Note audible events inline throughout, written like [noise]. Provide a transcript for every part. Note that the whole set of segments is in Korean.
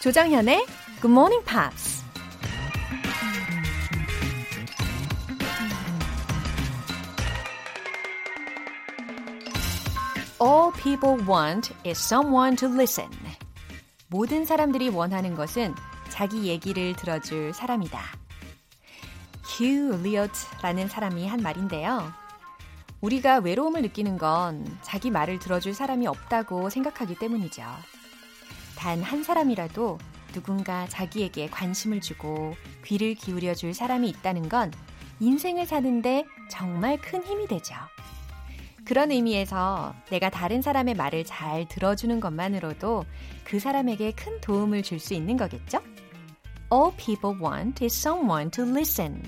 조장현의 Good Morning Pops. All people want is someone to listen. 모든 사람들이 원하는 것은 자기 얘기를 들어줄 사람이다. 휴 리어트라는 사람이 한 말인데요. 우리가 외로움을 느끼는 건 자기 말을 들어줄 사람이 없다고 생각하기 때문이죠. 단 한 사람이라도 누군가 자기에게 관심을 주고 귀를 기울여 줄 사람이 있다는 건 인생을 사는데 정말 큰 힘이 되죠. 그런 의미에서 내가 다른 사람의 말을 잘 들어주는 것만으로도 그 사람에게 큰 도움을 줄 수 있는 거겠죠? All people want is someone to listen.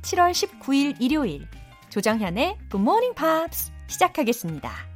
7월 19일 일요일 조정현의 Good Morning Pops 시작하겠습니다.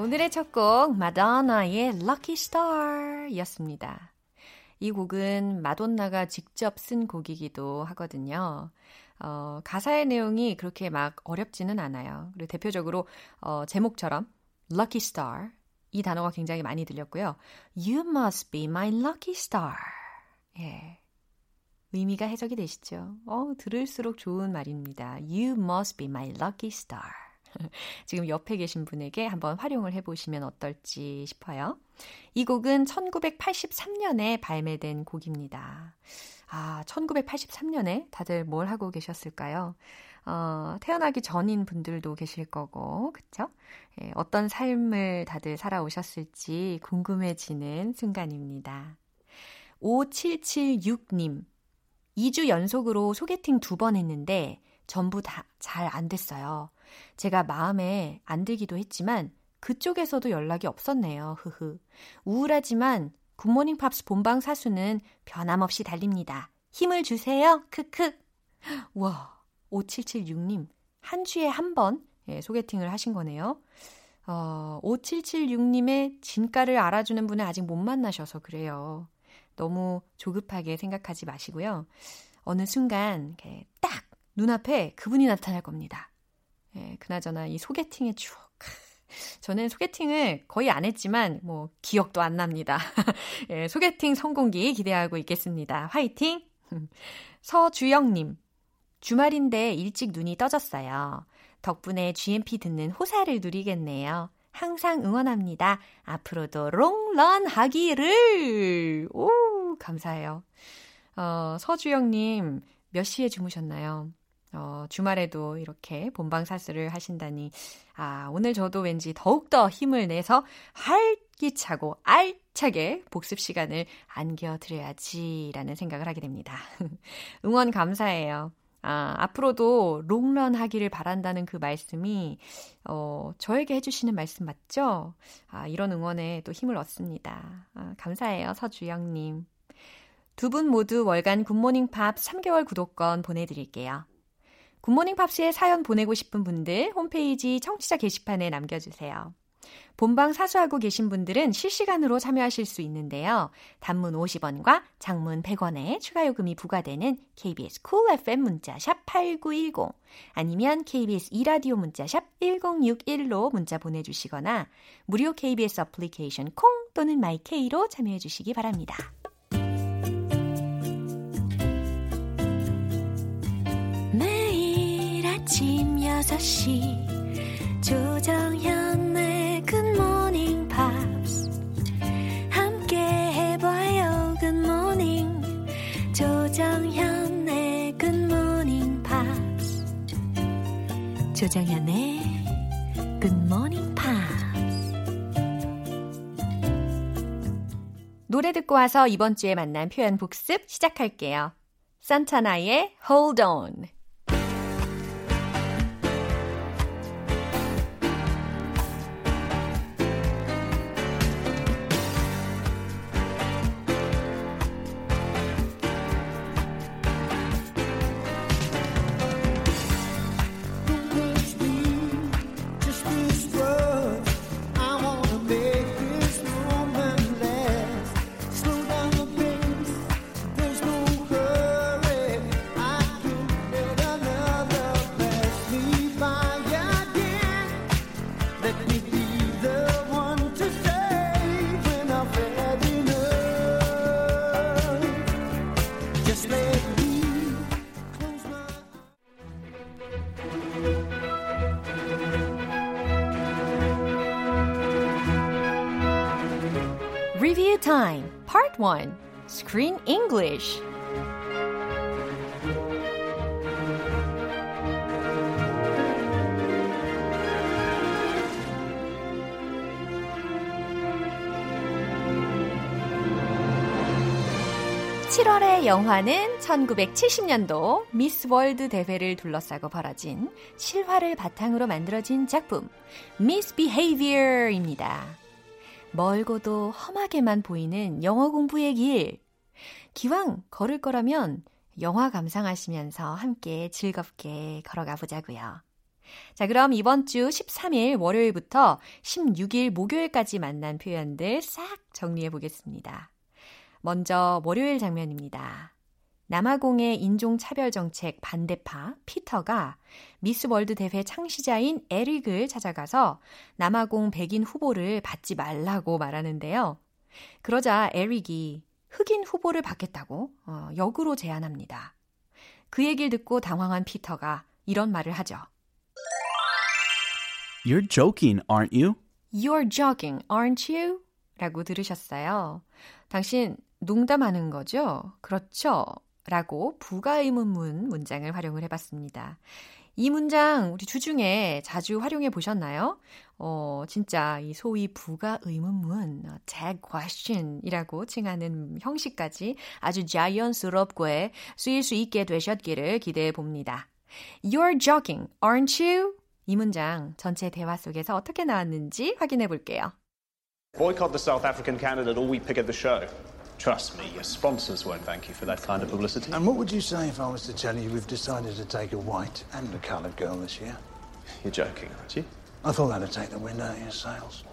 오늘의 첫 곡 마돈나의 Lucky Star였습니다. 이 곡은 마돈나가 직접 쓴 곡이기도 하거든요. 어, 가사의 내용이 그렇게 막 어렵지는 않아요. 그리고 대표적으로 어, 제목처럼 Lucky Star 이 단어가 굉장히 많이 들렸고요. You must be my lucky star. 예. 의미가 해석이 되시죠? 어, 들을수록 좋은 말입니다. You must be my lucky star. [laughs] 지금 옆에 계신 분에게 한번 활용을 해보시면 어떨지 싶어요. 이 곡은 1983년에 발매된 곡입니다. 아, 1983년에 다들 뭘 하고 계셨을까요? 어, 태어나기 전인 분들도 계실 거고, 그쵸? 예, 어떤 삶을 다들 살아오셨을지 궁금해지는 순간입니다. 5776님, 2주 연속으로 소개팅 두 번 했는데, 전부 다 잘 안 됐어요. 제가 마음에 안 들기도 했지만 그쪽에서도 연락이 없었네요. 흐흐. 우울하지만 Good Morning Pops 본방 사수는 변함없이 달립니다. 힘을 주세요. 크크. 와, 5776님. 한 주에 한번 예, 소개팅을 하신 거네요. 어, 5776님의 진가를 알아주는 분은 아직 못 만나셔서 그래요. 너무 조급하게 생각하지 마시고요. 어느 순간 딱 눈앞에 그분이 나타날 겁니다. 예, 그나저나 이 소개팅의 추억. [laughs] 저는 소개팅을 거의 안 했지만 뭐 기억도 안 납니다. [laughs] 예, 소개팅 성공기 기대하고 있겠습니다. 화이팅! [laughs] 서주영님, 주말인데 일찍 눈이 떠졌어요. 덕분에 GMP 듣는 호사를 누리겠네요. 항상 응원합니다. 앞으로도 롱런 하기를! 오, 감사해요. 어, 서주영님, 몇 시에 주무셨나요? 어, 주말에도 이렇게 본방사수를 하신다니, 아, 오늘 저도 왠지 더욱더 힘을 내서 활기차고 알차게 복습 시간을 안겨드려야지라는 생각을 하게 됩니다. [laughs] 응원 감사해요. 아, 앞으로도 롱런 하기를 바란다는 그 말씀이, 어, 저에게 해주시는 말씀 맞죠? 아, 이런 응원에 또 힘을 얻습니다. 아, 감사해요, 서주영님. 두 분 모두 월간 Good Morning Pops 3개월 구독권 보내드릴게요. Good Morning Pops에 사연 보내고 싶은 분들 홈페이지 청취자 게시판에 남겨주세요. 본방 사수하고 계신 분들은 실시간으로 참여하실 수 있는데요. 단문 50원과 장문 100원의 추가 요금이 부과되는 KBS Cool FM 문자샵 8910 아니면 KBS 이라디오 문자샵 1061로 문자 보내주시거나 무료 KBS 어플리케이션 콩 또는 my K로 참여해 주시기 바랍니다. 5시. 조정현의 Good Morning Pops 함께 해봐요 good morning 조정현의 Good Morning Pops 조정현의 good morning 노래 듣고 와서 이번 주에 만난 표현 복습 시작할게요. 산타나의 Hold On. Screen English 7월의 영화는 1970년도 미스 월드 대회를 둘러싸고 벌어진 실화를 바탕으로 만들어진 작품 Misbehavior입니다. 멀고도 험하게만 보이는 영어 공부의 길. 기왕 걸을 거라면 영화 감상하시면서 함께 즐겁게 걸어가 보자고요. 자, 그럼 이번 주 13일 월요일부터 16일 목요일까지 만난 표현들 싹 정리해 보겠습니다. 먼저 월요일 장면입니다. 남아공의 인종차별 정책 반대파 피터가 미스 월드 대회 창시자인 에릭을 찾아가서 남아공 백인 후보를 받지 말라고 말하는데요. 그러자 에릭이 흑인 후보를 받겠다고 어, 역으로 제안합니다. 그 얘기를 듣고 당황한 피터가 이런 말을 하죠. You're joking, aren't you? You're joking, aren't you? 라고 들으셨어요. 당신 농담하는 거죠? 그렇죠? 라고 부가 의문문 문장을 활용을 해봤습니다. 이 문장 우리 주중에 자주 활용해 보셨나요? 어, 진짜 이 소위 부가 의문문, tag question이라고 칭하는 형식까지 아주 자연스럽게 쓰일 수 있게 되셨기를 기대해 봅니다. You're joking, aren't you? 이 문장 전체 대화 속에서 어떻게 나왔는지 확인해 볼게요. Boycott the South African candidate or we pick at the show. Trust me, your sponsors won't thank you for that kind of publicity. And what would you say if I was to tell you we've decided to take a white and a coloured girl this year? You're joking, aren't you? I thought that'd take the wind out of your sails.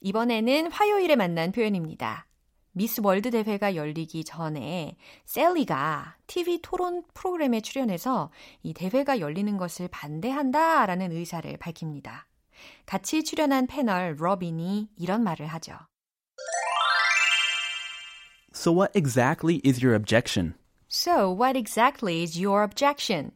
이번에는 화요일에 만난 표현입니다. Miss World 대회가 열리기 전에 셀리가 TV 토론 프로그램에 출연해서 이 대회가 열리는 것을 반대한다라는 의사를 밝힙니다. 같이 출연한 패널 로빈이 이런 말을 하죠. So, what exactly is your objection? So, what exactly is your objection?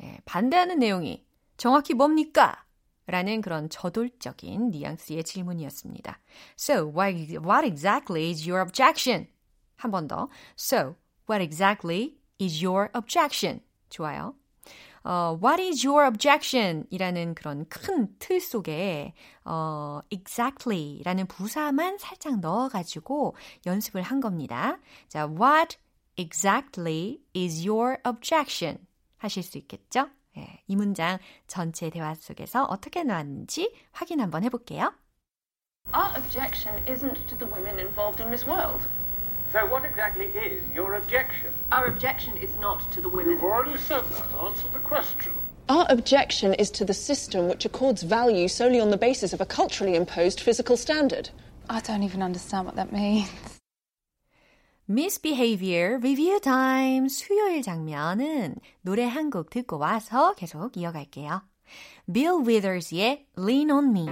네, 반대하는 내용이 정확히 뭡니까? 라는 그런 저돌적인 뉘앙스의 질문이었습니다. So, what, what exactly is your objection? 한 번 더. So, what exactly is your objection? 좋아요. 어, What is your objection? 이라는 그런 큰 틀 속에 어, exactly 라는 부사만 살짝 넣어가지고 연습을 한 겁니다. 자, What exactly is your objection? 하실 수 있겠죠? 예, 이 문장 전체 대화 속에서 어떻게 나왔는지 확인 한번 해볼게요. Our objection isn't to the women involved in Miss World. So what exactly is your objection? Our objection is not to the women. You've already said that. Answer the question. Our objection is to the system which accords value solely on the basis of a culturally imposed physical standard. I don't even understand what that means. Misbehavior Review Time 수요일 장면은 노래 한 곡 듣고 와서 계속 이어갈게요. Bill Withers의 Lean on Me.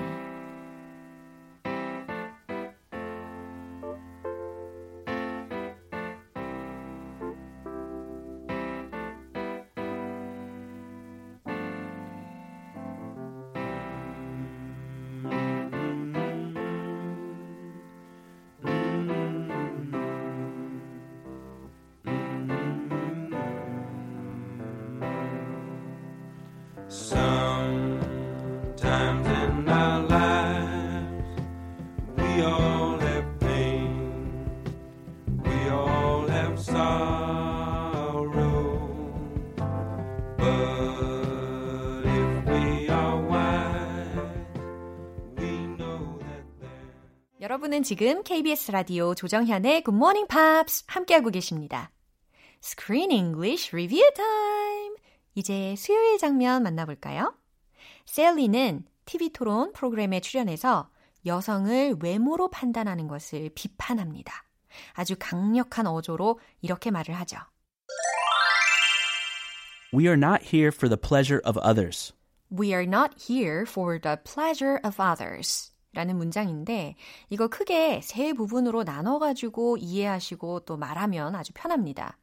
여러분은 지금 KBS 라디오 조정현의 Good Morning Pops 함께하고 계십니다. Screen English Review Time! 이제 수요일 장면 만나볼까요? 셀리는 TV 토론 프로그램에 출연해서 여성을 외모로 판단하는 것을 비판합니다. 아주 강력한 어조로 이렇게 말을 하죠. We are not here for the pleasure of others. We are not here for the pleasure of others. 라는 문장인데 이거 크게 세 부분으로 나눠가지고 이해하시고 또 말하면 아주 편합니다.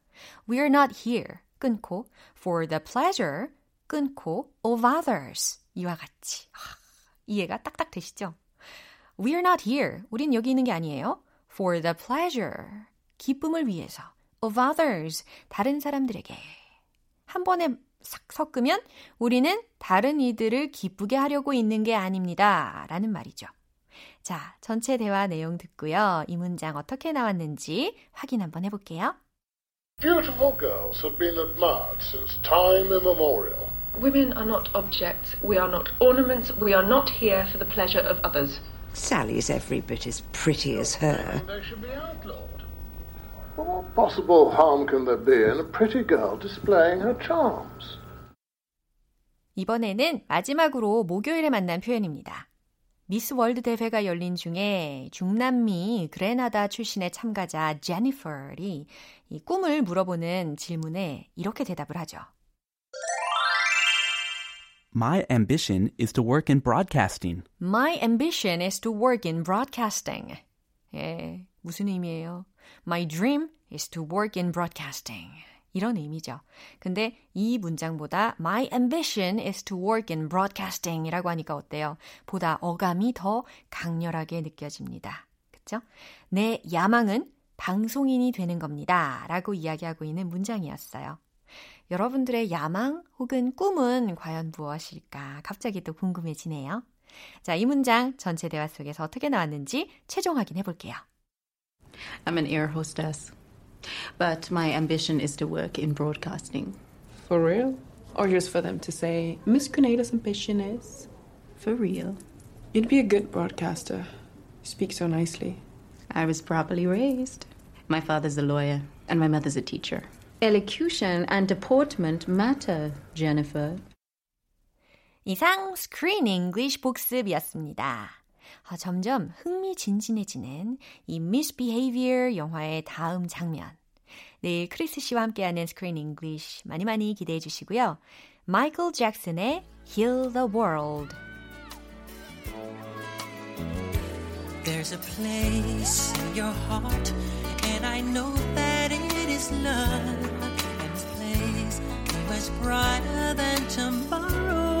We are not here 끊고 for the pleasure 끊고 of others 이와 같이 하, 이해가 딱딱 되시죠? We are not here. 우린 여기 있는 게 아니에요. For the pleasure 기쁨을 위해서 of others 다른 사람들에게 한 번에 싹 섞으면 우리는 다른 이들을 기쁘게 하려고 있는 게 아닙니다. 라는 말이죠. 자, 전체 대화 내용 듣고요. 이 문장 어떻게 나왔는지 확인 한번 해볼게요. Beautiful girls have been admired since time immemorial. Women are not objects. We are not ornaments. We are not here for the pleasure of others. Sally's every bit as pretty as her. They should be outlawed. What possible harm can there be in a pretty girl displaying her charms? 이번에는 마지막으로 목요일에 만난 표현입니다. 미스 월드 대회가 열린 중에 중남미 그레나다 출신의 참가자 제니퍼이 이 꿈을 물어보는 질문에 이렇게 대답을 하죠. My ambition is to work in broadcasting. My ambition is to work in broadcasting. 예, 무슨 의미예요? My dream is to work in broadcasting. 이런 의미죠. 근데 이 문장보다 My ambition is to work in broadcasting 이라고 하니까 어때요? 보다 어감이 더 강렬하게 느껴집니다. 그쵸? 내 야망은 방송인이 되는 겁니다. 라고 이야기하고 있는 문장이었어요. 여러분들의 야망 혹은 꿈은 과연 무엇일까? 갑자기 또 궁금해지네요. 자, 이 문장 전체 대화 속에서 어떻게 나왔는지 최종 확인해 볼게요. I'm an air hostess, but my ambition is to work in broadcasting. For real? Or just for them to say, Miss Grenada's ambition is? For real. You'd be a good broadcaster. You speak so nicely. I was properly raised. My father's a lawyer, and my mother's a teacher. Elocution and deportment matter, Jennifer. 이상 Screen English 복습이었습니다. 아, 점점 흥미진진해지는 이 Misbehavior 영화의 다음 장면. 내일 크리스 씨와 함께하는 Screen English 많이 많이 기대해 주시고요. 마이클 잭슨의 Heal the World. There's a place in your heart, and I know that it is love. And this place is much brighter than tomorrow.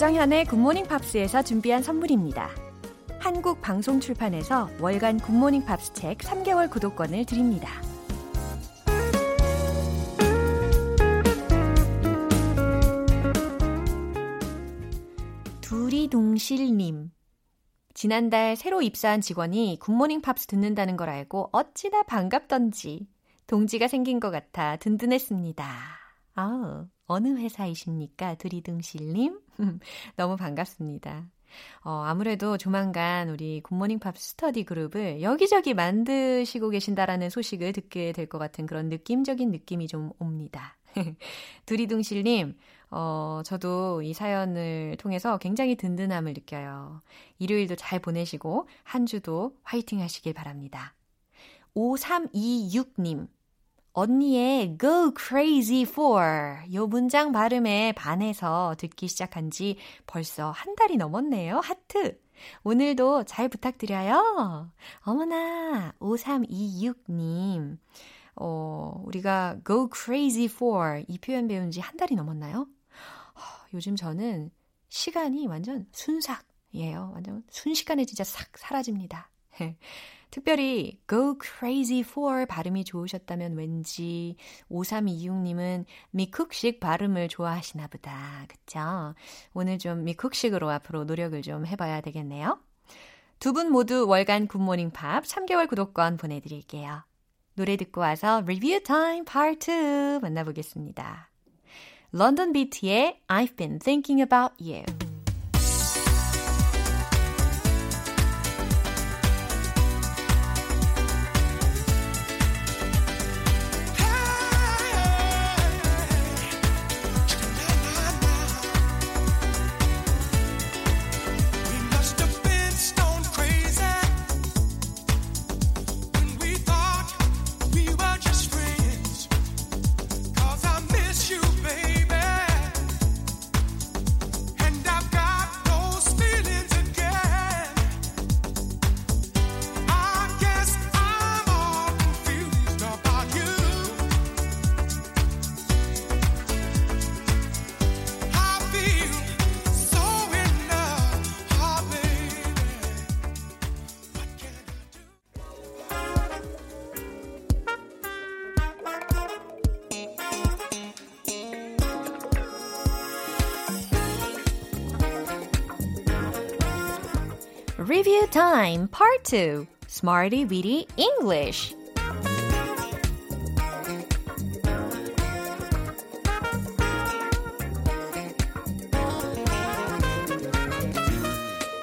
조정현의 Good Morning Pops에서 준비한 선물입니다. 한국 방송 출판에서 월간 Good Morning Pops 책 3개월 구독권을 드립니다. 두리동실님. 지난달 새로 입사한 직원이 Good Morning Pops 듣는다는 걸 알고 어찌나 반갑던지 동지가 생긴 것 같아 든든했습니다. 아, 어느 회사이십니까? 두리둥실님? [laughs] 너무 반갑습니다. 어, 아무래도 조만간 우리 굿모닝 팝 스터디 그룹을 여기저기 만드시고 계신다라는 소식을 듣게 될 것 같은 그런 느낌적인 느낌이 좀 옵니다. [laughs] 두리둥실님, 어, 저도 이 사연을 통해서 굉장히 든든함을 느껴요. 일요일도 잘 보내시고, 한 주도 화이팅 하시길 바랍니다. 5326님, 언니의 go crazy for 요 문장 발음에 반해서 듣기 시작한 지 벌써 한 달이 넘었네요. 하트. 오늘도 잘 부탁드려요. 어머나, 5326님. 어, 우리가 go crazy for 이 표현 배운 지 한 달이 넘었나요? 요즘 저는 시간이 완전 순삭이에요. 완전 순식간에 진짜 싹 사라집니다. [laughs] 특별히 go crazy for 발음이 좋으셨다면 왠지 5326님은 미쿡식 발음을 좋아하시나 보다. 그쵸? 오늘 좀 미쿡식으로 앞으로 노력을 좀 해봐야 되겠네요. 두 분 모두 월간 Good Morning Pops 3개월 구독권 보내드릴게요. 노래 듣고 와서 review time part 2 만나보겠습니다. Londonbeat의 I've been thinking about you. Review Time Part 2 Smarty Weedy English.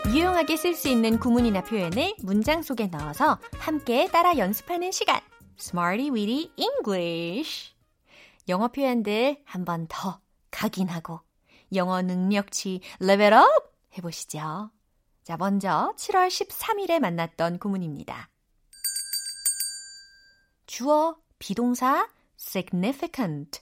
유용하게 쓸 수 있는 구문이나 표현을 문장 속에 넣어서 함께 따라 연습하는 시간. Smarty Weedy English. 영어 표현들 한 번 더 각인하고 영어 능력치 레벨업 해보시죠. 자, 먼저 7월 13일에 만났던 구문입니다. 주어, 비동사, significant.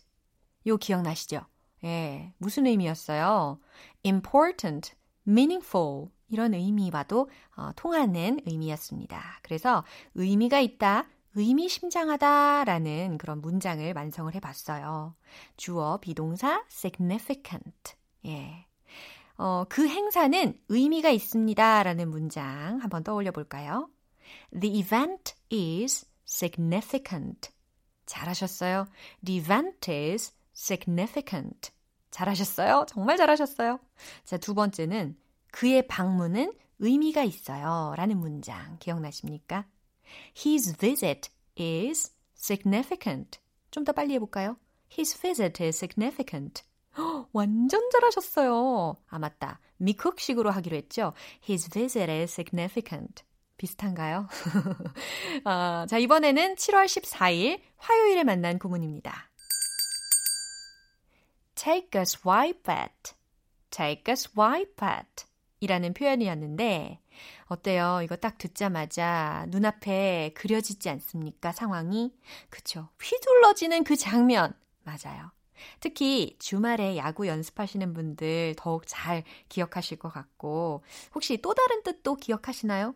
요 기억나시죠? 예, 무슨 의미였어요? important, meaningful. 이런 의미와도 어, 통하는 의미였습니다. 그래서 의미가 있다, 의미심장하다 라는 그런 문장을 완성을 해봤어요. 주어, 비동사, significant. 예. 어, 그 행사는 의미가 있습니다. 라는 문장 한번 떠올려 볼까요? The event is significant. 잘하셨어요. The event is significant. 잘하셨어요. 정말 잘하셨어요. 자, 두 번째는 그의 방문은 의미가 있어요. 라는 문장 기억나십니까? His visit is significant. 좀 더 빨리 해볼까요? His visit is significant. 완전 잘하셨어요. 아, 맞다. 미쿡식으로 하기로 했죠. His visit is significant. 비슷한가요? [laughs] 아, 자, 이번에는 7월 14일 화요일에 만난 구문입니다. Take a swipe at. Take a swipe at. 이라는 표현이었는데, 어때요? 이거 딱 듣자마자 눈앞에 그려지지 않습니까? 상황이. 그쵸. 휘둘러지는 그 장면. 맞아요. 특히 주말에 야구 연습하시는 분들 더욱 잘 기억하실 것 같고, 혹시 또 다른 뜻도 기억하시나요?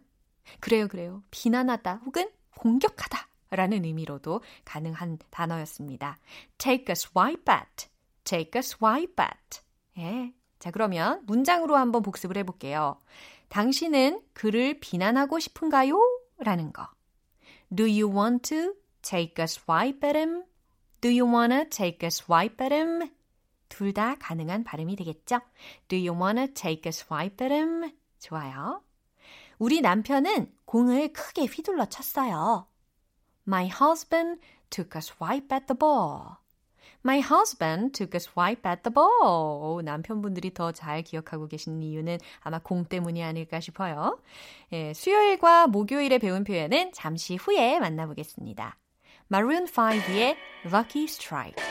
그래요, 그래요. 비난하다 혹은 공격하다 라는 의미로도 가능한 단어였습니다. Take a swipe at. Take a swipe at. 예. 자, 그러면 문장으로 한번 복습을 해볼게요. 당신은 그를 비난하고 싶은가요? 라는 거. Do you want to take a swipe at him? Do you wanna take a swipe at him? 둘 다 가능한 발음이 되겠죠? Do you wanna take a swipe at him? 좋아요. 우리 남편은 공을 크게 휘둘러 쳤어요. My husband took a swipe at the ball. My husband took a swipe at the ball. 오, 남편분들이 더 잘 기억하고 계신 이유는 아마 공 때문이 아닐까 싶어요. 예, 수요일과 목요일에 배운 표현은 잠시 후에 만나보겠습니다. Maroon 5의 Lucky Strike.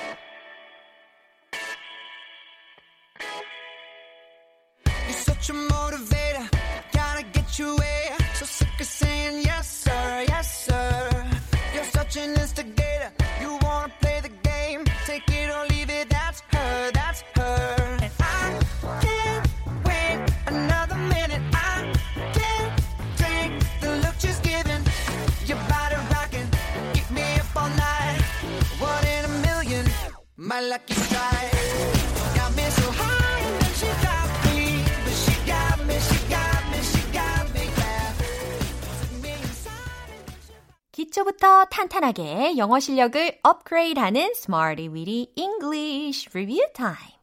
기초부터 탄탄하게 영어 실력을 업그레이드하는 Smarty Weedy English Review Time.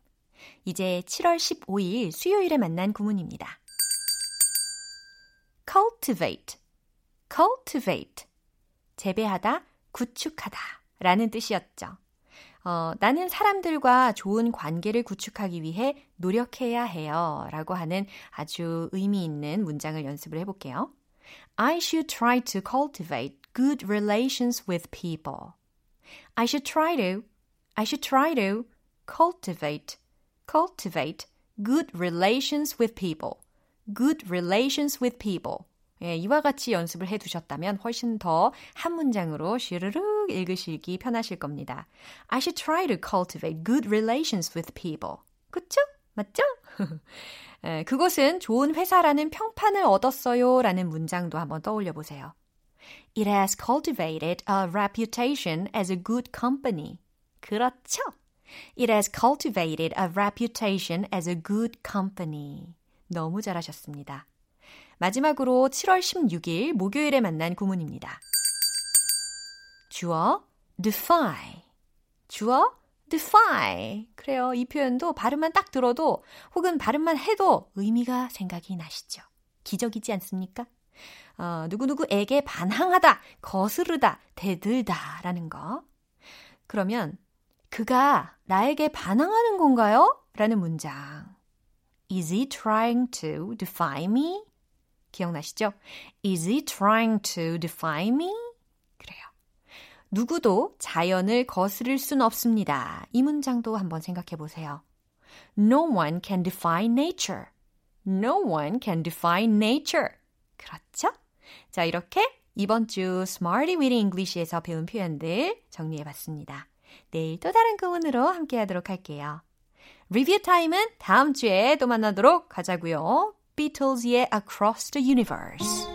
이제 7월 15일 수요일에 만난 구문입니다. cultivate, cultivate. 재배하다, 구축하다 라는 뜻이었죠. 어, 나는 사람들과 좋은 관계를 구축하기 위해 노력해야 해요. 라고 하는 아주 의미 있는 문장을 연습을 해볼게요. I should try to cultivate good relations with people. I should try to, I should try to cultivate, cultivate good relations with people. good relations with people. 예, 이와 같이 연습을 해 두셨다면 훨씬 더 한 문장으로 슈르륵 읽으시기 편하실 겁니다. I should try to cultivate good relations with people. 그쵸? 맞죠? 예, 그곳은 좋은 회사라는 평판을 얻었어요 라는 문장도 한번 떠올려 보세요. It has cultivated a reputation as a good company. 그렇죠? It has cultivated a reputation as a good company. 너무 잘하셨습니다. 마지막으로 7월 16일 목요일에 만난 구문입니다. 주어 defy. 주어 defy. 그래요. 이 표현도 발음만 딱 들어도 혹은 발음만 해도 의미가 생각이 나시죠. 기적이지 않습니까? 어, 누구누구에게 반항하다, 거스르다, 대들다 라는 거. 그러면 그가 나에게 반항하는 건가요? 라는 문장. Is he trying to defy me? 기억나시죠? Is he trying to defy me? 그래요. 누구도 자연을 거스를 순 없습니다. 이 문장도 한번 생각해 보세요. No one can defy nature. No one can defy nature. 그렇죠? 자, 이렇게 이번 주 Smarty Weedy English에서 배운 표현들 정리해 봤습니다. 내일 또 다른 구문으로 함께 하도록 할게요. 리뷰 타임은 다음 주에 또 만나도록 하자고요. Beatles의 Across the Universe.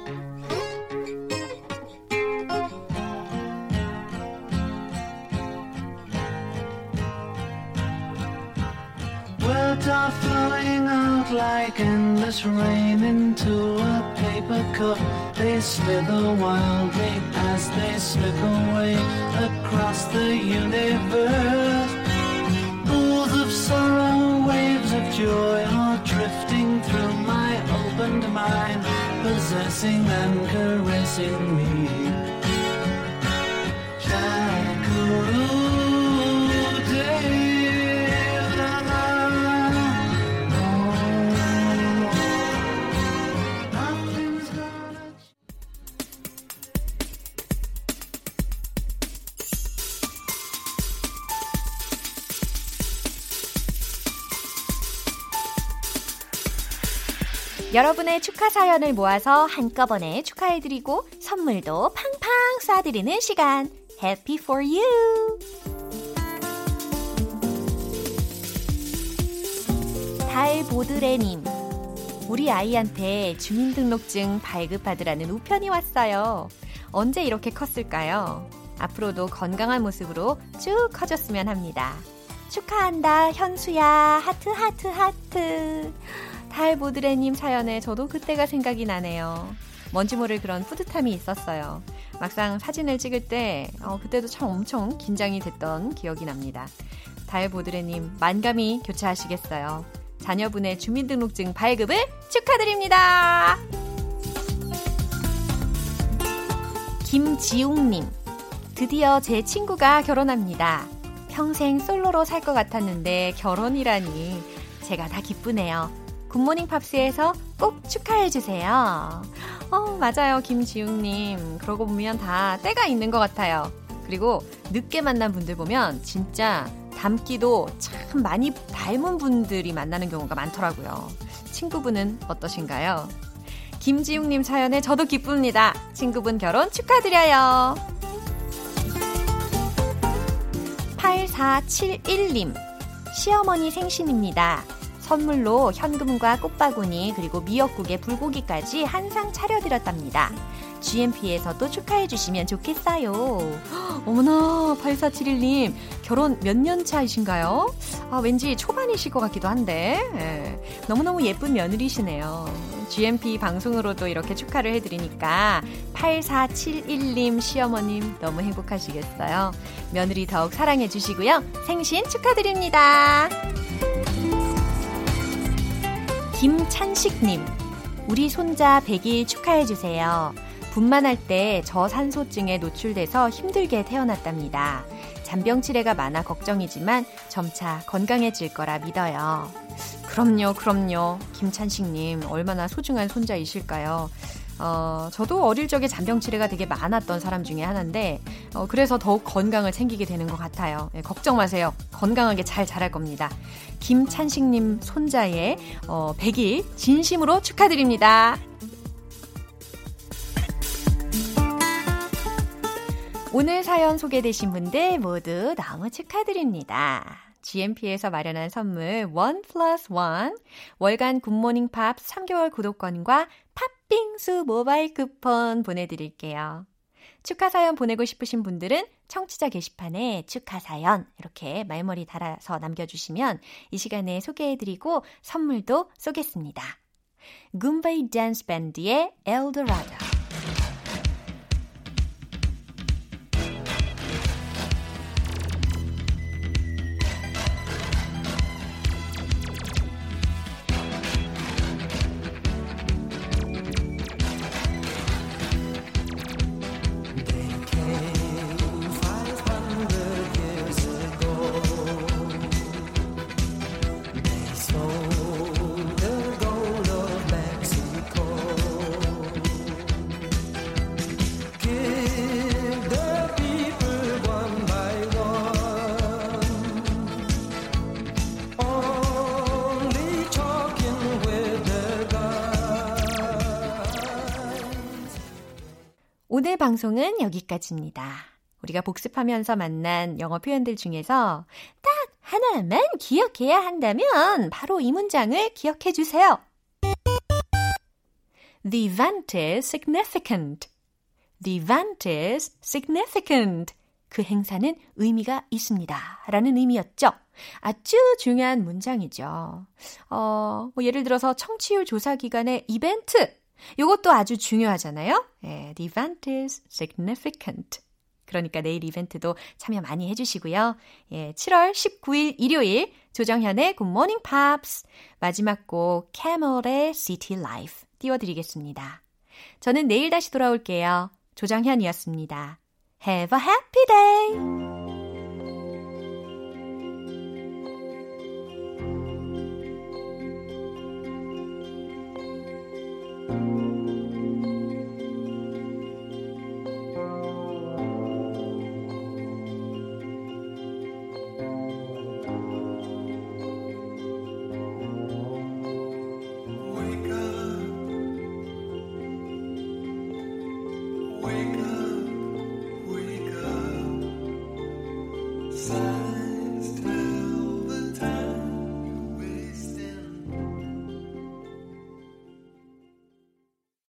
Words are flowing out like endless rain into a cup. They slither wildly as they slip away across the universe. Pools of sorrow, waves of joy are drifting through my opened mind, possessing and caressing me. 여러분의 축하 사연을 모아서 한꺼번에 축하해드리고 선물도 팡팡 쏴드리는 시간. Happy for you! 달보드레님. 우리 아이한테 주민등록증 발급받으라는 우편이 왔어요. 언제 이렇게 컸을까요? 앞으로도 건강한 모습으로 쭉 커졌으면 합니다. 축하한다, 현수야. 하트, 하트, 하트. 달보드레님 사연에 저도 그때가 생각이 나네요. 뭔지 모를 그런 뿌듯함이 있었어요. 막상 사진을 찍을 때, 어, 그때도 참 엄청 긴장이 됐던 기억이 납니다. 달보드레님, 만감히 교차하시겠어요. 자녀분의 주민등록증 발급을 축하드립니다! 김지웅님, 드디어 제 친구가 결혼합니다. 평생 솔로로 살 것 같았는데 결혼이라니 제가 다 기쁘네요. 굿모닝 팝스에서 꼭 축하해주세요. 어, 맞아요, 김지웅님. 그러고 보면 다 때가 있는 것 같아요. 그리고 늦게 만난 분들 보면 진짜 닮기도 참 많이 닮은 분들이 만나는 경우가 많더라고요. 친구분은 어떠신가요? 김지웅님 사연에 저도 기쁩니다. 친구분 결혼 축하드려요. 8471님, 시어머니 생신입니다. 선물로 현금과 꽃바구니 그리고 미역국에 불고기까지 한 상 차려드렸답니다. GMP에서도 축하해 주시면 좋겠어요. [gasps] 어머나 8471님 결혼 몇 년 차이신가요? 아, 왠지 초반이실 것 같기도 한데 예, 너무너무 예쁜 며느리시네요. GMP 방송으로도 이렇게 축하를 해드리니까 8471님 시어머님 너무 행복하시겠어요. 며느리 더욱 사랑해 주시고요. 생신 축하드립니다. 김찬식님, 우리 손자 100일 축하해주세요. 분만할 때 저산소증에 노출돼서 힘들게 태어났답니다. 잔병 치레가 많아 걱정이지만 점차 건강해질 거라 믿어요. 그럼요, 그럼요. 김찬식님, 얼마나 소중한 손자이실까요? 어, 저도 어릴 적에 잔병 치레가 되게 많았던 사람 중에 하나인데, 어, 그래서 더욱 건강을 챙기게 되는 것 같아요. 예, 걱정 마세요. 건강하게 잘 자랄 겁니다. 김찬식님 손자의 어, 100일 진심으로 축하드립니다. 오늘 사연 소개되신 분들 모두 너무 축하드립니다. GMP에서 마련한 선물 1 플러스 1 월간 굿모닝 팝 3개월 구독권과 팥빙수 모바일 쿠폰 보내드릴게요. 축하 사연 보내고 싶으신 분들은 청취자 게시판에 축하 사연 이렇게 말머리 달아서 남겨주시면 이 시간에 소개해드리고 선물도 쏘겠습니다. 굼베이 댄스 밴드의 엘도라도 방송은 여기까지입니다. 우리가 복습하면서 만난 영어 표현들 중에서 딱 하나만 기억해야 한다면 바로 이 문장을 기억해 주세요. The event is significant. The event is significant. 그 행사는 의미가 있습니다. 라는 의미였죠. 아주 중요한 문장이죠. 어, 뭐 예를 들어서 청취율 조사 기간의 이벤트 이것도 아주 중요하잖아요. 예, the event is significant. 그러니까 내일 이벤트도 참여 많이 해주시고요. 예, 7월 19일 일요일 조정현의 Good Morning Pops 마지막 곡 Camel의 City Life 띄워드리겠습니다. 저는 내일 다시 돌아올게요. 조정현이었습니다. Have a happy day!